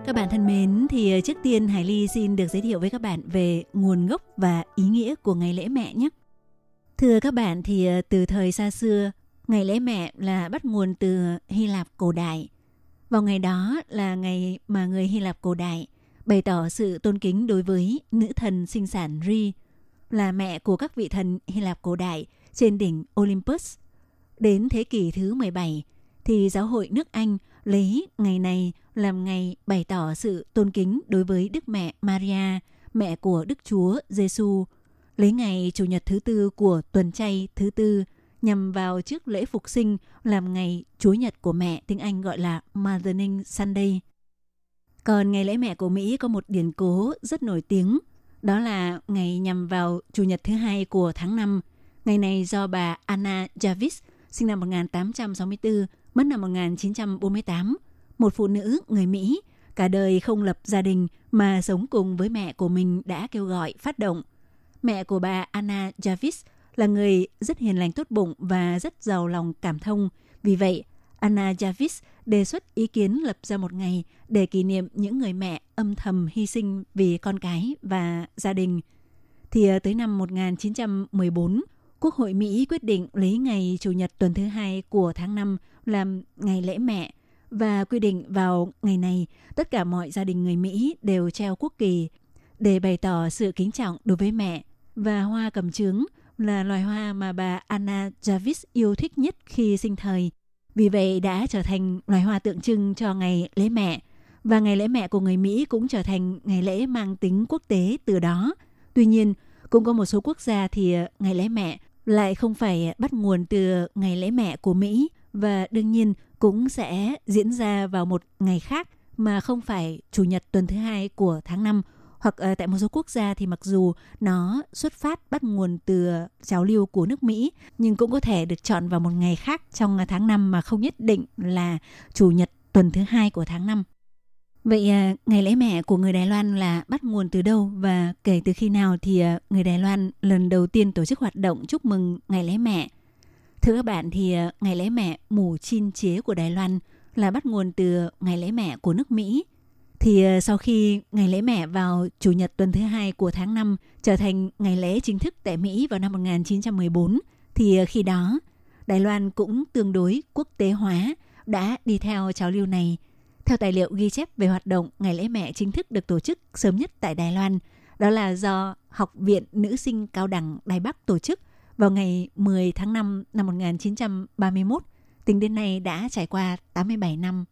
Các bạn thân mến, thì ờ, trước tiên Hải Ly xin được giới thiệu với các bạn về nguồn gốc và ý nghĩa của ngày lễ mẹ nhé. Thưa các bạn, thì ờ, từ thời xa xưa, ngày lễ mẹ là bắt nguồn từ Hy Lạp cổ đại. Vào ngày đó là ngày mà người Hy Lạp cổ đại bày tỏ sự tôn kính đối với nữ thần sinh sản Ri, là mẹ của các vị thần Hy Lạp cổ đại trên đỉnh Olympus. Đến thế kỷ thứ 17, thì giáo hội nước Anh lấy ngày này làm ngày bày tỏ sự tôn kính đối với Đức Mẹ Maria, mẹ của Đức Chúa Giêsu, lấy ngày Chủ nhật thứ tư của tuần chay thứ tư nhằm vào trước lễ phục sinh làm ngày Chúa Nhật của mẹ, tiếng Anh gọi là Mothering Sunday. Còn ngày lễ mẹ của Mỹ có một điển cố rất nổi tiếng, đó là ngày nhằm vào Chủ nhật thứ hai của tháng 5. Ngày này do bà Anna Jarvis, sinh năm 1864, mất năm 1948, một phụ nữ người Mỹ, cả đời không lập gia đình mà sống cùng với mẹ của mình đã kêu gọi phát động. Mẹ của bà Anna Jarvis là người rất hiền lành tốt bụng và rất giàu lòng cảm thông. Vì vậy, Anna Jarvis đề xuất ý kiến lập ra một ngày để kỷ niệm những người mẹ âm thầm hy sinh vì con cái và gia đình. Thì ờ, tới năm 1914, Quốc hội Mỹ quyết định lấy ngày Chủ nhật tuần thứ hai của tháng 5 làm ngày lễ mẹ và quy định vào ngày này tất cả mọi gia đình người Mỹ đều treo quốc kỳ để bày tỏ sự kính trọng đối với mẹ và hoa cầm trướng là loài hoa mà bà Anna Jarvis yêu thích nhất khi sinh thời. Vì vậy đã trở thành loài hoa tượng trưng cho ngày lễ mẹ và ngày lễ mẹ của người Mỹ cũng trở thành ngày lễ mang tính quốc tế từ đó. Tuy nhiên, cũng có một số quốc gia thì ờ, ngày lễ mẹ lại không phải bắt nguồn từ ngày lễ mẹ của Mỹ và đương nhiên cũng sẽ diễn ra vào một ngày khác mà không phải chủ nhật tuần thứ hai của tháng 5 hoặc uh, tại một số quốc gia thì mặc dù nó xuất phát bắt nguồn từ trào lưu của nước Mỹ nhưng cũng có thể được chọn vào một ngày khác trong ờ, tháng 5 mà không nhất định là chủ nhật tuần thứ hai của tháng 5. Vậy uh, ngày lễ mẹ của người Đài Loan là bắt nguồn từ đâu và kể từ khi nào thì uh, người Đài Loan lần đầu tiên tổ chức hoạt động chúc mừng ngày lễ mẹ? Thưa các bạn thì ngày lễ mẹ mù chin chế của Đài Loan là bắt nguồn từ ngày lễ mẹ của nước Mỹ – thì ờ, sau khi ngày lễ mẹ vào chủ nhật tuần thứ hai của tháng 5 trở thành ngày lễ chính thức tại Mỹ vào năm 1914 thì ờ, khi đó Đài Loan cũng tương đối quốc tế hóa đã đi theo trào lưu này. Theo tài liệu ghi chép về hoạt động ngày lễ mẹ chính thức được tổ chức sớm nhất tại Đài Loan, đó là do Học viện Nữ sinh Cao đẳng Đài Bắc tổ chức vào ngày 10 tháng 5 năm 1931. Tính đến nay đã trải qua 87 năm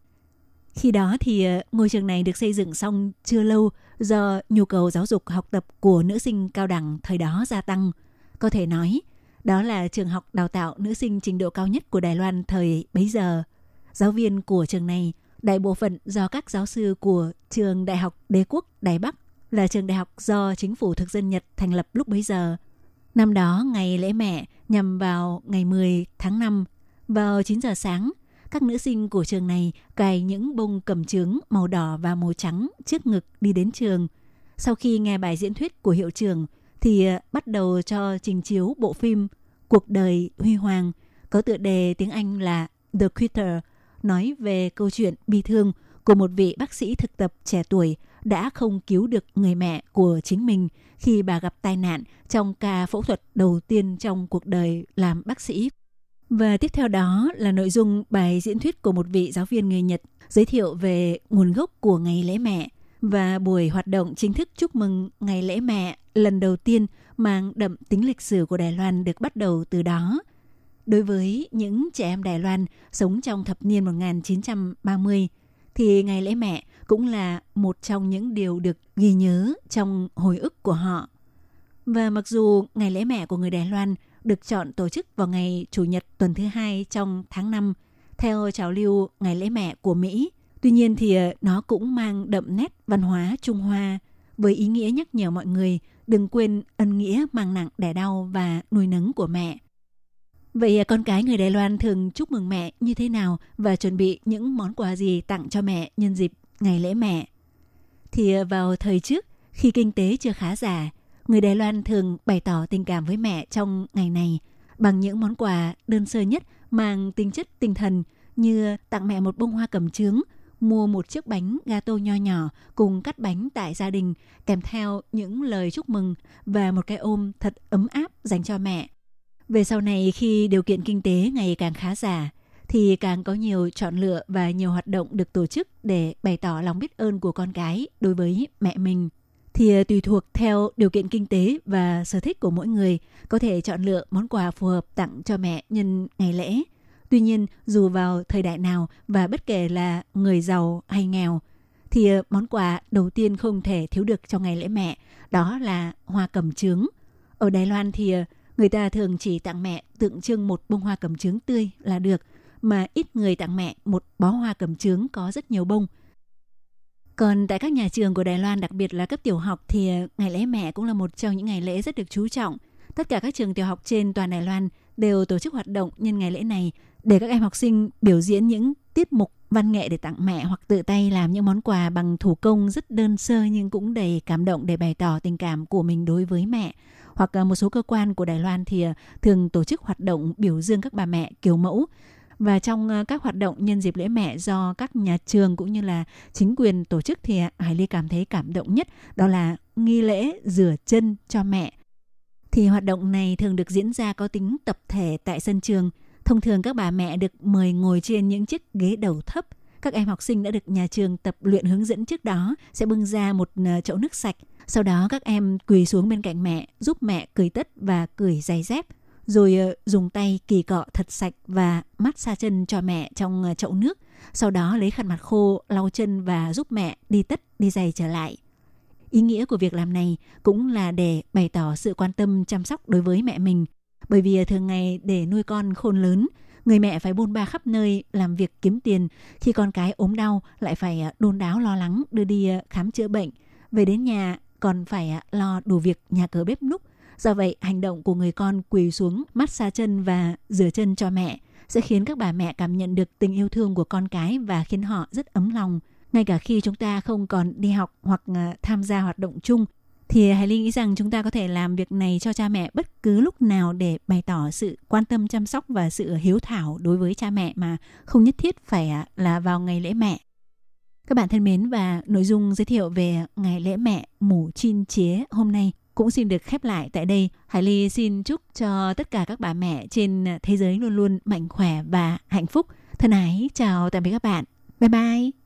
khi đó thì ờ, ngôi trường này được xây dựng xong chưa lâu do nhu cầu giáo dục học tập của nữ sinh cao đẳng thời đó gia tăng. Có thể nói, đó là trường học đào tạo nữ sinh trình độ cao nhất của Đài Loan thời bấy giờ. Giáo viên của trường này, đại bộ phận do các giáo sư của trường Đại học Đế quốc Đài Bắc là trường đại học do chính phủ thực dân Nhật thành lập lúc bấy giờ. Năm đó, ngày lễ mẹ nhằm vào ngày 10 tháng 5, vào 9 giờ sáng, các nữ sinh của trường này cài những bông cầm trướng màu đỏ và màu trắng trước ngực đi đến trường. sau khi nghe bài diễn thuyết của hiệu trưởng thì ờ, bắt đầu cho trình chiếu bộ phim Cuộc đời huy hoàng có tựa đề tiếng Anh là The Quitter, nói về câu chuyện bi thương của một vị bác sĩ thực tập trẻ tuổi đã không cứu được người mẹ của chính mình khi bà gặp tai nạn trong ca phẫu thuật đầu tiên trong cuộc đời làm bác sĩ. Và tiếp theo đó là nội dung bài diễn thuyết của một vị giáo viên người Nhật giới thiệu về nguồn gốc của ngày lễ mẹ và buổi hoạt động chính thức chúc mừng ngày lễ mẹ lần đầu tiên mang đậm tính lịch sử của Đài Loan được bắt đầu từ đó. Đối với những trẻ em Đài Loan sống trong thập niên 1930 thì ngày lễ mẹ cũng là một trong những điều được ghi nhớ trong hồi ức của họ. Và mặc dù ngày lễ mẹ của người Đài Loan được chọn tổ chức vào ngày Chủ nhật tuần thứ hai trong tháng 5, theo trào lưu ngày lễ mẹ của Mỹ, tuy nhiên thì ờ, nó cũng mang đậm nét văn hóa Trung Hoa với ý nghĩa nhắc nhở mọi người đừng quên ân nghĩa mang nặng đẻ đau và nuôi nấng của mẹ. Vậy ờ, con cái người Đài Loan thường chúc mừng mẹ như thế nào và chuẩn bị những món quà gì tặng cho mẹ nhân dịp ngày lễ mẹ? Thì ờ, vào thời trước, khi kinh tế chưa khá giả, người Đài Loan thường bày tỏ tình cảm với mẹ trong ngày này bằng những món quà đơn sơ nhất mang tính chất tinh thần như tặng mẹ một bông hoa cầm trướng, mua một chiếc bánh gato nho nhỏ cùng cắt bánh tại gia đình kèm theo những lời chúc mừng và một cái ôm thật ấm áp dành cho mẹ. Về sau này khi điều kiện kinh tế ngày càng khá giả thì càng có nhiều chọn lựa và nhiều hoạt động được tổ chức để bày tỏ lòng biết ơn của con cái đối với mẹ mình thì à, tùy thuộc theo điều kiện kinh tế và sở thích của mỗi người có thể chọn lựa món quà phù hợp tặng cho mẹ nhân ngày lễ. Tuy nhiên, dù vào thời đại nào và bất kể là người giàu hay nghèo, thì à, món quà đầu tiên không thể thiếu được trong ngày lễ mẹ, đó là hoa cầm chướng. Ở Đài Loan thì à, người ta thường chỉ tặng mẹ tượng trưng một bông hoa cầm chướng tươi là được, mà ít người tặng mẹ một bó hoa cầm chướng có rất nhiều bông – còn tại các nhà trường của Đài Loan, đặc biệt là cấp tiểu học thì ngày lễ mẹ cũng là một trong những ngày lễ rất được chú trọng. Tất cả các trường tiểu học trên toàn Đài Loan đều tổ chức hoạt động nhân ngày lễ này để các em học sinh biểu diễn những tiết mục văn nghệ để tặng mẹ hoặc tự tay làm những món quà bằng thủ công rất đơn sơ nhưng cũng đầy cảm động để bày tỏ tình cảm của mình đối với mẹ. Hoặc một số cơ quan của Đài Loan thì thường tổ chức hoạt động biểu dương các bà mẹ kiểu mẫu và trong ờ, các hoạt động nhân dịp lễ mẹ do các nhà trường cũng như là chính quyền tổ chức thì à, Hải Ly cảm thấy cảm động nhất đó là nghi lễ rửa chân cho mẹ. Thì hoạt động này thường được diễn ra có tính tập thể tại sân trường. Thông thường các bà mẹ được mời ngồi trên những chiếc ghế đầu thấp. Các em học sinh đã được nhà trường tập luyện hướng dẫn trước đó, sẽ bưng ra một ờ, chậu nước sạch. Sau đó các em quỳ xuống bên cạnh mẹ, giúp mẹ cởi tất và cởi giày dép rồi ờ, dùng tay kỳ cọ thật sạch và mát xa chân cho mẹ trong ờ, chậu nước. Sau đó lấy khăn mặt khô lau chân và giúp mẹ đi tất đi giày trở lại. Ý nghĩa của việc làm này cũng là để bày tỏ sự quan tâm chăm sóc đối với mẹ mình. Bởi vì ờ, thường ngày để nuôi con khôn lớn, người mẹ phải bôn ba khắp nơi làm việc kiếm tiền. Khi con cái ốm đau lại phải đôn đáo lo lắng đưa đi khám chữa bệnh. Về đến nhà còn phải lo đủ việc nhà cửa bếp núc Do vậy, hành động của người con quỳ xuống mát xa chân và rửa chân cho mẹ sẽ khiến các bà mẹ cảm nhận được tình yêu thương của con cái và khiến họ rất ấm lòng. Ngay cả khi chúng ta không còn đi học hoặc à, tham gia hoạt động chung, thì Hải Ly nghĩ rằng chúng ta có thể làm việc này cho cha mẹ bất cứ lúc nào để bày tỏ sự quan tâm chăm sóc và sự hiếu thảo đối với cha mẹ mà không nhất thiết phải à, là vào ngày lễ mẹ. Các bạn thân mến và nội dung giới thiệu về ngày lễ mẹ mủ chin chế hôm nay cũng xin được khép lại tại đây. Hải Ly xin chúc cho tất cả các bà mẹ trên thế giới luôn luôn mạnh khỏe và hạnh phúc. Thân ái, chào tạm biệt các bạn. Bye bye.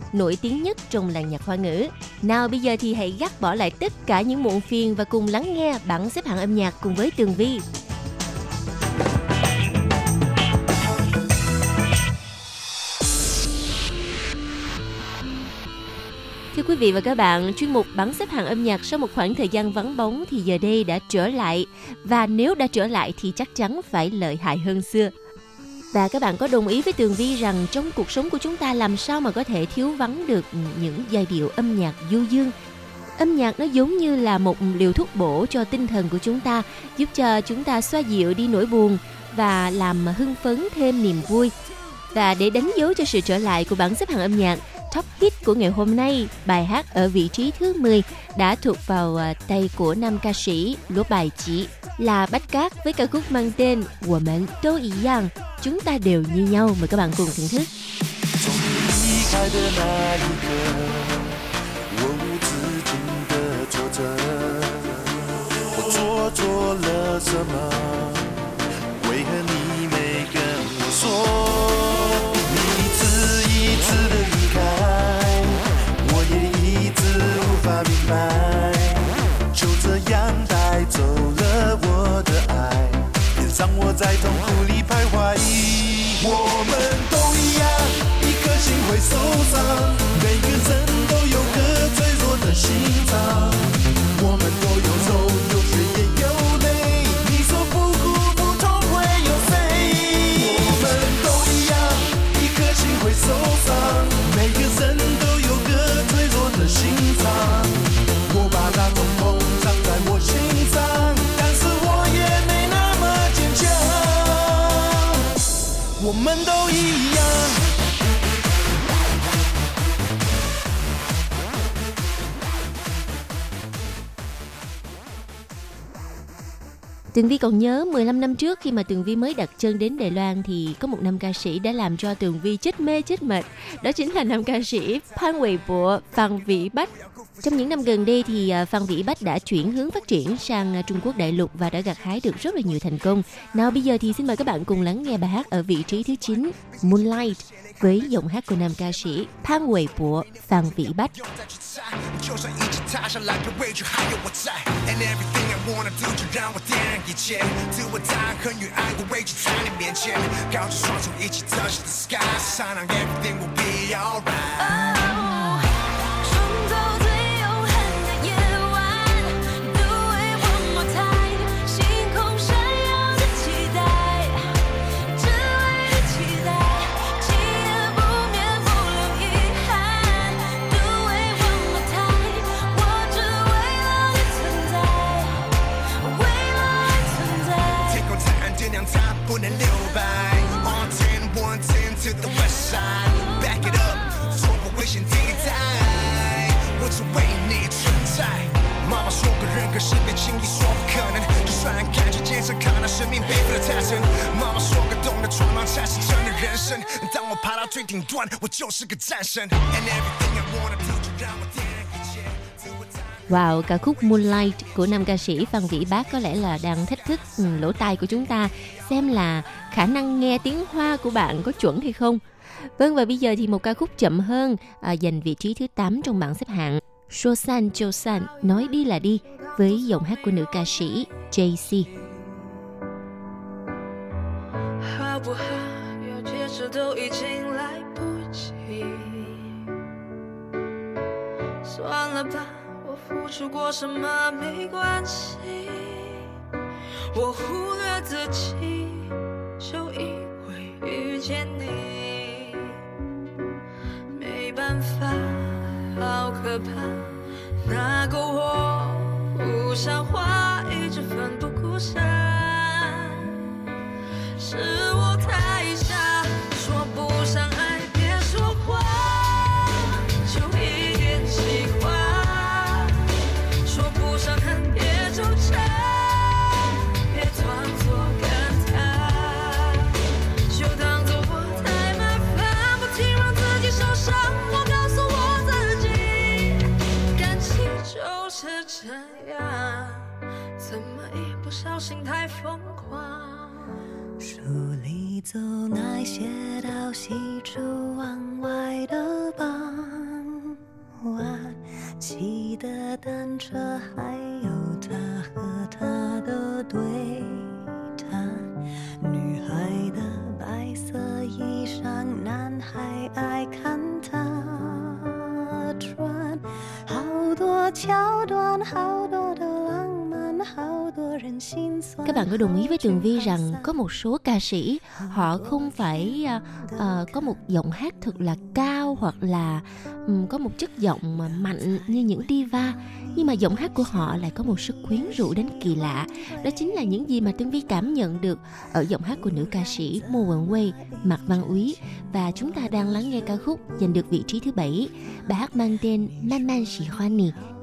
nổi tiếng nhất trong làng nhạc hoa ngữ. Nào bây giờ thì hãy gác bỏ lại tất cả những muộn phiền và cùng lắng nghe bảng xếp hạng âm nhạc cùng với Tường Vi. Thưa quý vị và các bạn, chuyên mục bắn xếp hạng âm nhạc sau một khoảng thời gian vắng bóng thì giờ đây đã trở lại. Và nếu đã trở lại thì chắc chắn phải lợi hại hơn xưa. Và các bạn có đồng ý với Tường Vi rằng trong cuộc sống của chúng ta làm sao mà có thể thiếu vắng được những giai điệu âm nhạc du dương? Âm nhạc nó giống như là một liều thuốc bổ cho tinh thần của chúng ta, giúp cho chúng ta xoa dịu đi nỗi buồn và làm hưng phấn thêm niềm vui. Và để đánh dấu cho sự trở lại của bảng xếp hạng âm nhạc top hit của ngày hôm nay, bài hát ở vị trí thứ 10 đã thuộc vào à, tay của nam ca sĩ Lúa Bài Chỉ là Bách Cát với ca khúc mang tên Của mình都一样, chúng ta đều như nhau. Mời các bạn cùng thưởng thức. 从你离开的那一刻，我无止境的挫折，我做错了什么？为何你没跟我说？ 在痛苦里徘徊。我们都一样，一颗心会受伤，Tường Vi còn nhớ 15 năm trước khi mà Tường Vi mới đặt chân đến Đài Loan thì có một nam ca sĩ đã làm cho Tường Vi chết mê chết mệt. Đó chính là nam ca sĩ Phan Huệ Bộ, Phan Vĩ Bách. Trong những năm gần đây thì à, Phan Vĩ Bách đã chuyển hướng phát triển sang à, Trung Quốc đại lục và đã gặt hái được rất là nhiều thành công. Nào bây giờ thì xin mời các bạn cùng lắng nghe bài hát ở vị trí thứ 9 Moonlight với giọng hát của nam ca sĩ Phan Huệ Bộ, Phan Vĩ Bách. 就算一起踏上来的位置还有我在，and everything I wanna do 就让我点燃一切，自我大很与爱过畏惧在你面前，高举双手一起 touch the sky，sun on everything will be alright。 是别轻易说不可能，就算感觉坚强，看到生命背负的太沉。妈妈说过，懂得闯荡才是真的人生。当我爬到最顶端，我就是个战神。And everything I wanna do，就让我点燃一切。自我在 Wow, ca khúc Moonlight của nam ca sĩ Phan Vĩ Bác có lẽ là đang thách thức ừ, lỗ tai của chúng ta xem là khả năng nghe tiếng Hoa của bạn có chuẩn hay không. Vâng và bây giờ thì một ca khúc chậm hơn à, giành vị trí thứ 8 trong bảng xếp hạng. So San Jo San nói đi là đi với giọng hát của nữ ca sĩ JC. 好不好？要解释都已经来不及。算了吧，我付出过什么没关系，我忽略自己，就因为遇见你。 可怕，那个我不像话，一直奋不顾身。是我走那些到西出望外的傍晚，骑的单车，还有他和她的对谈。女孩的白色衣裳，男孩爱看她穿。好多桥段，好多的，các bạn có đồng ý với tường vi rằng có một số ca sĩ họ không phải uh, có một giọng hát thật là cao hoặc là um, có một chất giọng mà mạnh như những diva nhưng mà giọng hát của họ lại có một sức quyến rũ đến kỳ lạ. Đó chính là những gì mà tường vi cảm nhận được ở giọng hát của nữ ca sĩ Mo Wen Wei Mạc Văn Úy. Và chúng ta đang lắng nghe ca khúc giành được vị trí thứ bảy. Bài hát mang tên Man Man Chỉ Hoa Nì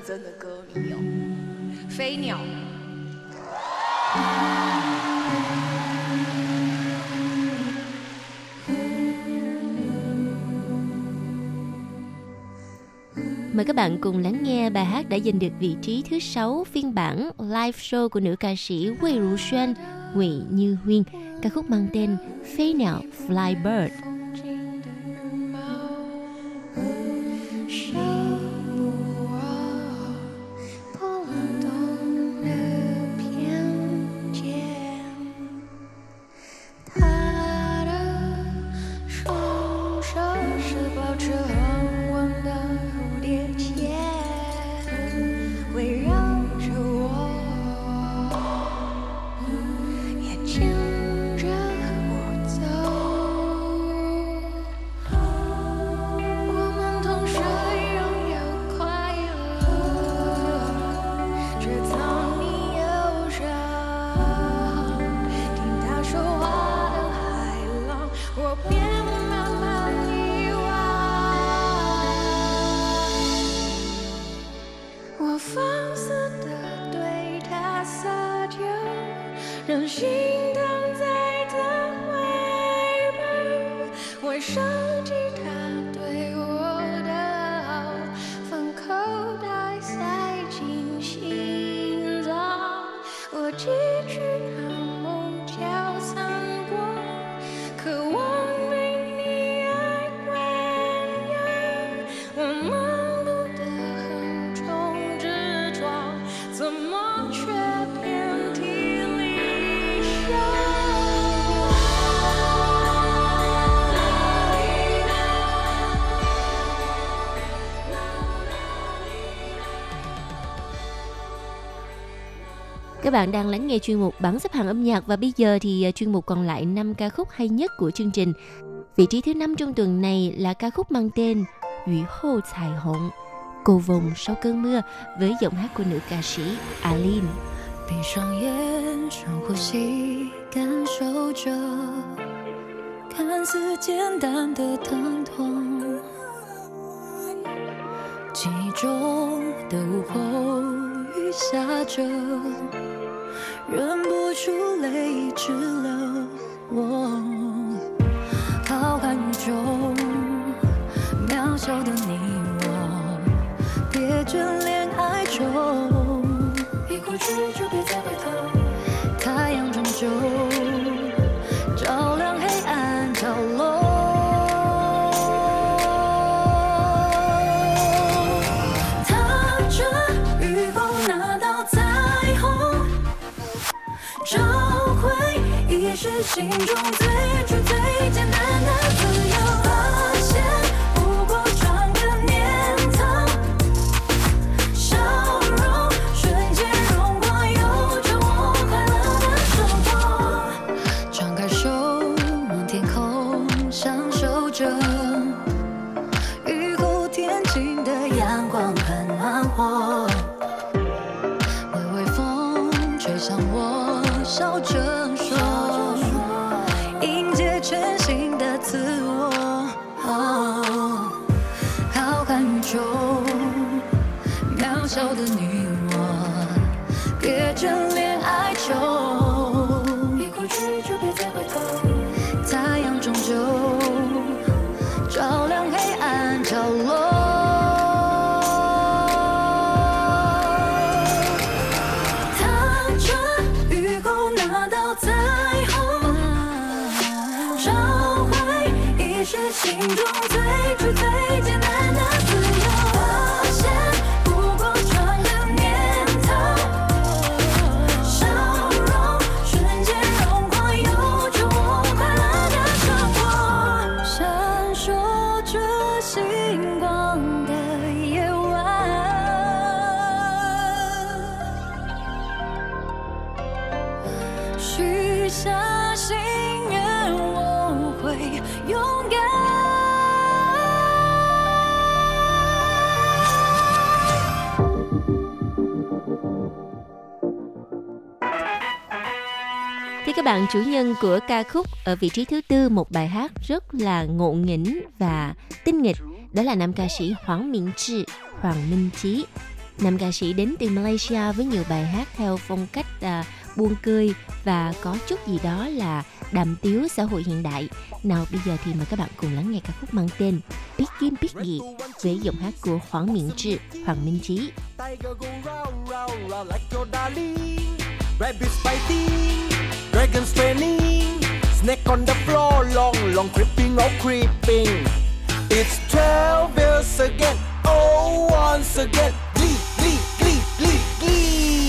真的歌迷哦，飞鸟。 Mời các bạn cùng lắng nghe bài hát đã giành được vị trí thứ 6 phiên bản live show của nữ ca sĩ Wei Ru Xuân, Ngụy Như Huyên, ca khúc mang tên飞鸟 Fly Bird. ？Các bạn đang lắng nghe chuyên mục bảng xếp hạng âm nhạc và bây giờ thì à, chuyên mục còn lại 5 ca khúc hay nhất của chương trình. Vị trí thứ năm trong tuần này là ca khúc mang tên Ủy hô彩Hồng, Cầu vồng sau cơn mưa với giọng hát của nữ ca sĩ Aline. 闭上眼，深呼吸，感受着看似简单的疼痛。记忆中的午后，雨下着， 忍不住泪直流。心中最远，却最简单。Thì các bạn chủ nhân của ca khúc ở vị trí thứ tư một bài hát rất là ngộ nghĩnh và tinh nghịch đó là nam ca sĩ Hoàng Minh Trí, Hoàng Minh Chí. Nam ca sĩ đến từ Malaysia với nhiều bài hát theo phong cách à, buông cười và có chút gì đó là đàm tiếu xã hội hiện đại. Nào bây giờ thì mời các bạn cùng lắng nghe ca khúc mang tên Biết Kim Biết Gì với giọng hát của Hoàng Minh Trí, Hoàng Minh Chí. Rabbit fighting, dragons training. Snake on the floor, long, long creeping, oh creeping. It's 12 years again, oh once again. Glee, glee, glee, glee, glee.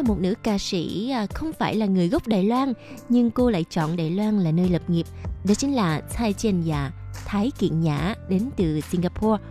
Là một nữ ca sĩ à, không phải là người gốc Đài Loan, nhưng cô lại chọn Đài Loan là nơi lập nghiệp. Đó chính là Thái Chen Dạ Thái Kiện Nhã, đến từ Singapore.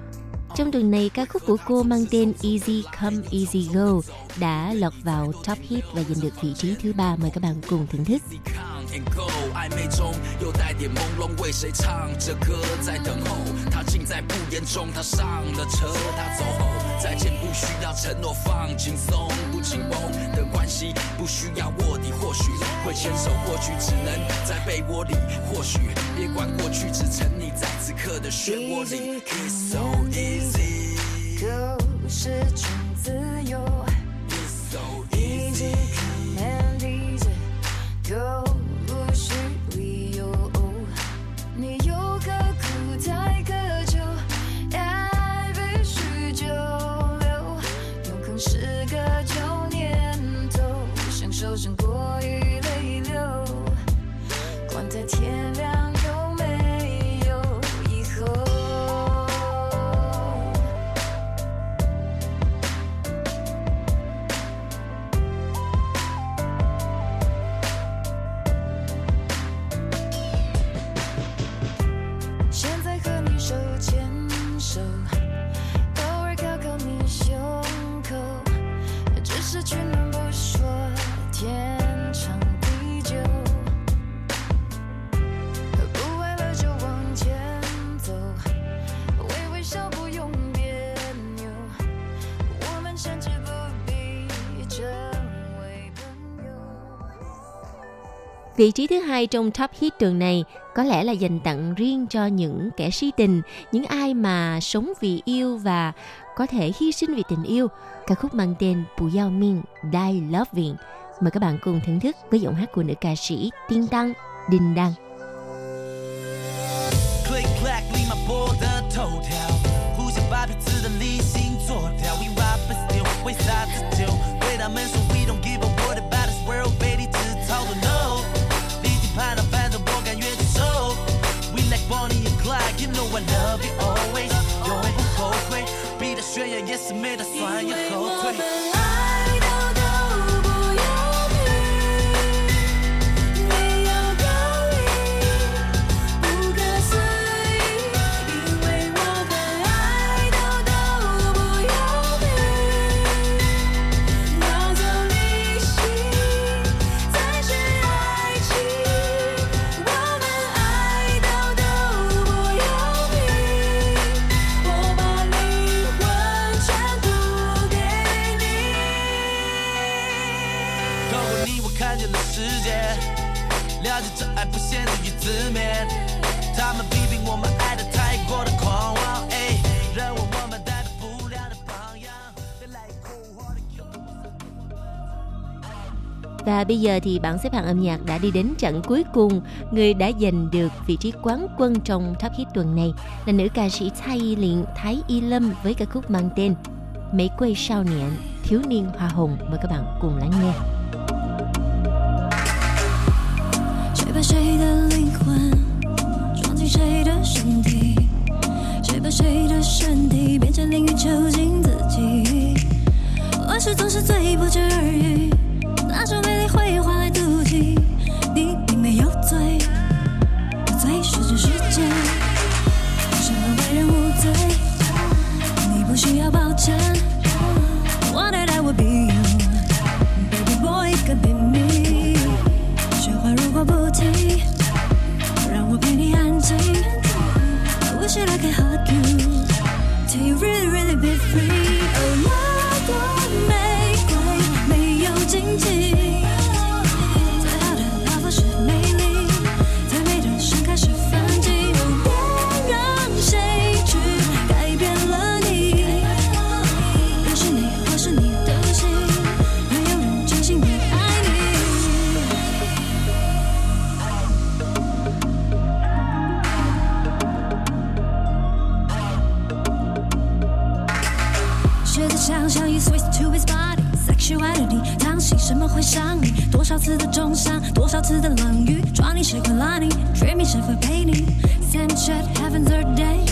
Trong tuần này, ca khúc của cô mang tên Easy Come, Easy Go đã lọt vào top hit và giành được vị trí thứ ba mời các bạn cùng thưởng thức 抗 and go，暧昧中又带点朦胧，为谁唱着歌在等候？他尽在不言中，他上了车，他走后再见不需要承诺，放轻松不紧绷的关系，不需要卧底，或许会牵手，或许只能在被窝里，或许别管过去，只沉溺在此刻的漩涡里。It's so easy，是种自由。 Vị trí thứ hai trong top hit tuần này có lẽ là dành tặng riêng cho những kẻ si tình, những ai mà sống vì yêu và có thể hy sinh vì tình yêu. Ca khúc mang tên Bù Giao Minh Die Loving. Mời các bạn cùng thưởng thức với giọng hát của nữ ca sĩ Tiên Đăng, Đình Đăng. 宣言也是没打算因要后退。bây giờ thì bảng xếp hạng âm nhạc đã đi đến trận cuối cùng. Người đã giành được vị trí quán quân trong top hit tuần này là nữ ca sĩ Thái Y Liên Thái Y Lâm với ca khúc mang tên Mỹ quê sao niệm thiếu niên hoa hồng. Mời các bạn cùng lắng nghe. 谁把谁的灵魂装进谁的身体？谁把谁的身体变成淋雨囚禁自己？往事总是最不值而语， 那种美丽会换来妒忌。你并没有罪，罪是这世界，什么为人无罪？你不需要抱歉。Wanted I would be you, baby boy could be me。雪花如果不停，让我陪你安静。I wish that I could hug you, till you really really be free。次的重伤，多少次的冷雨，抓你谁会拉你，dream 你谁会陪你？Same chat heavens are day，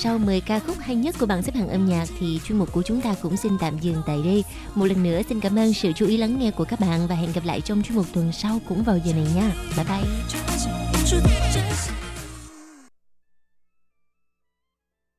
sau 10 ca khúc hay nhất của bảng xếp hạng âm nhạc thì chuyên mục của chúng ta cũng xin tạm dừng tại đây. Một lần nữa xin cảm ơn sự chú ý lắng nghe của các bạn và hẹn gặp lại trong chuyên mục tuần sau cũng vào giờ này nha. Bye bye.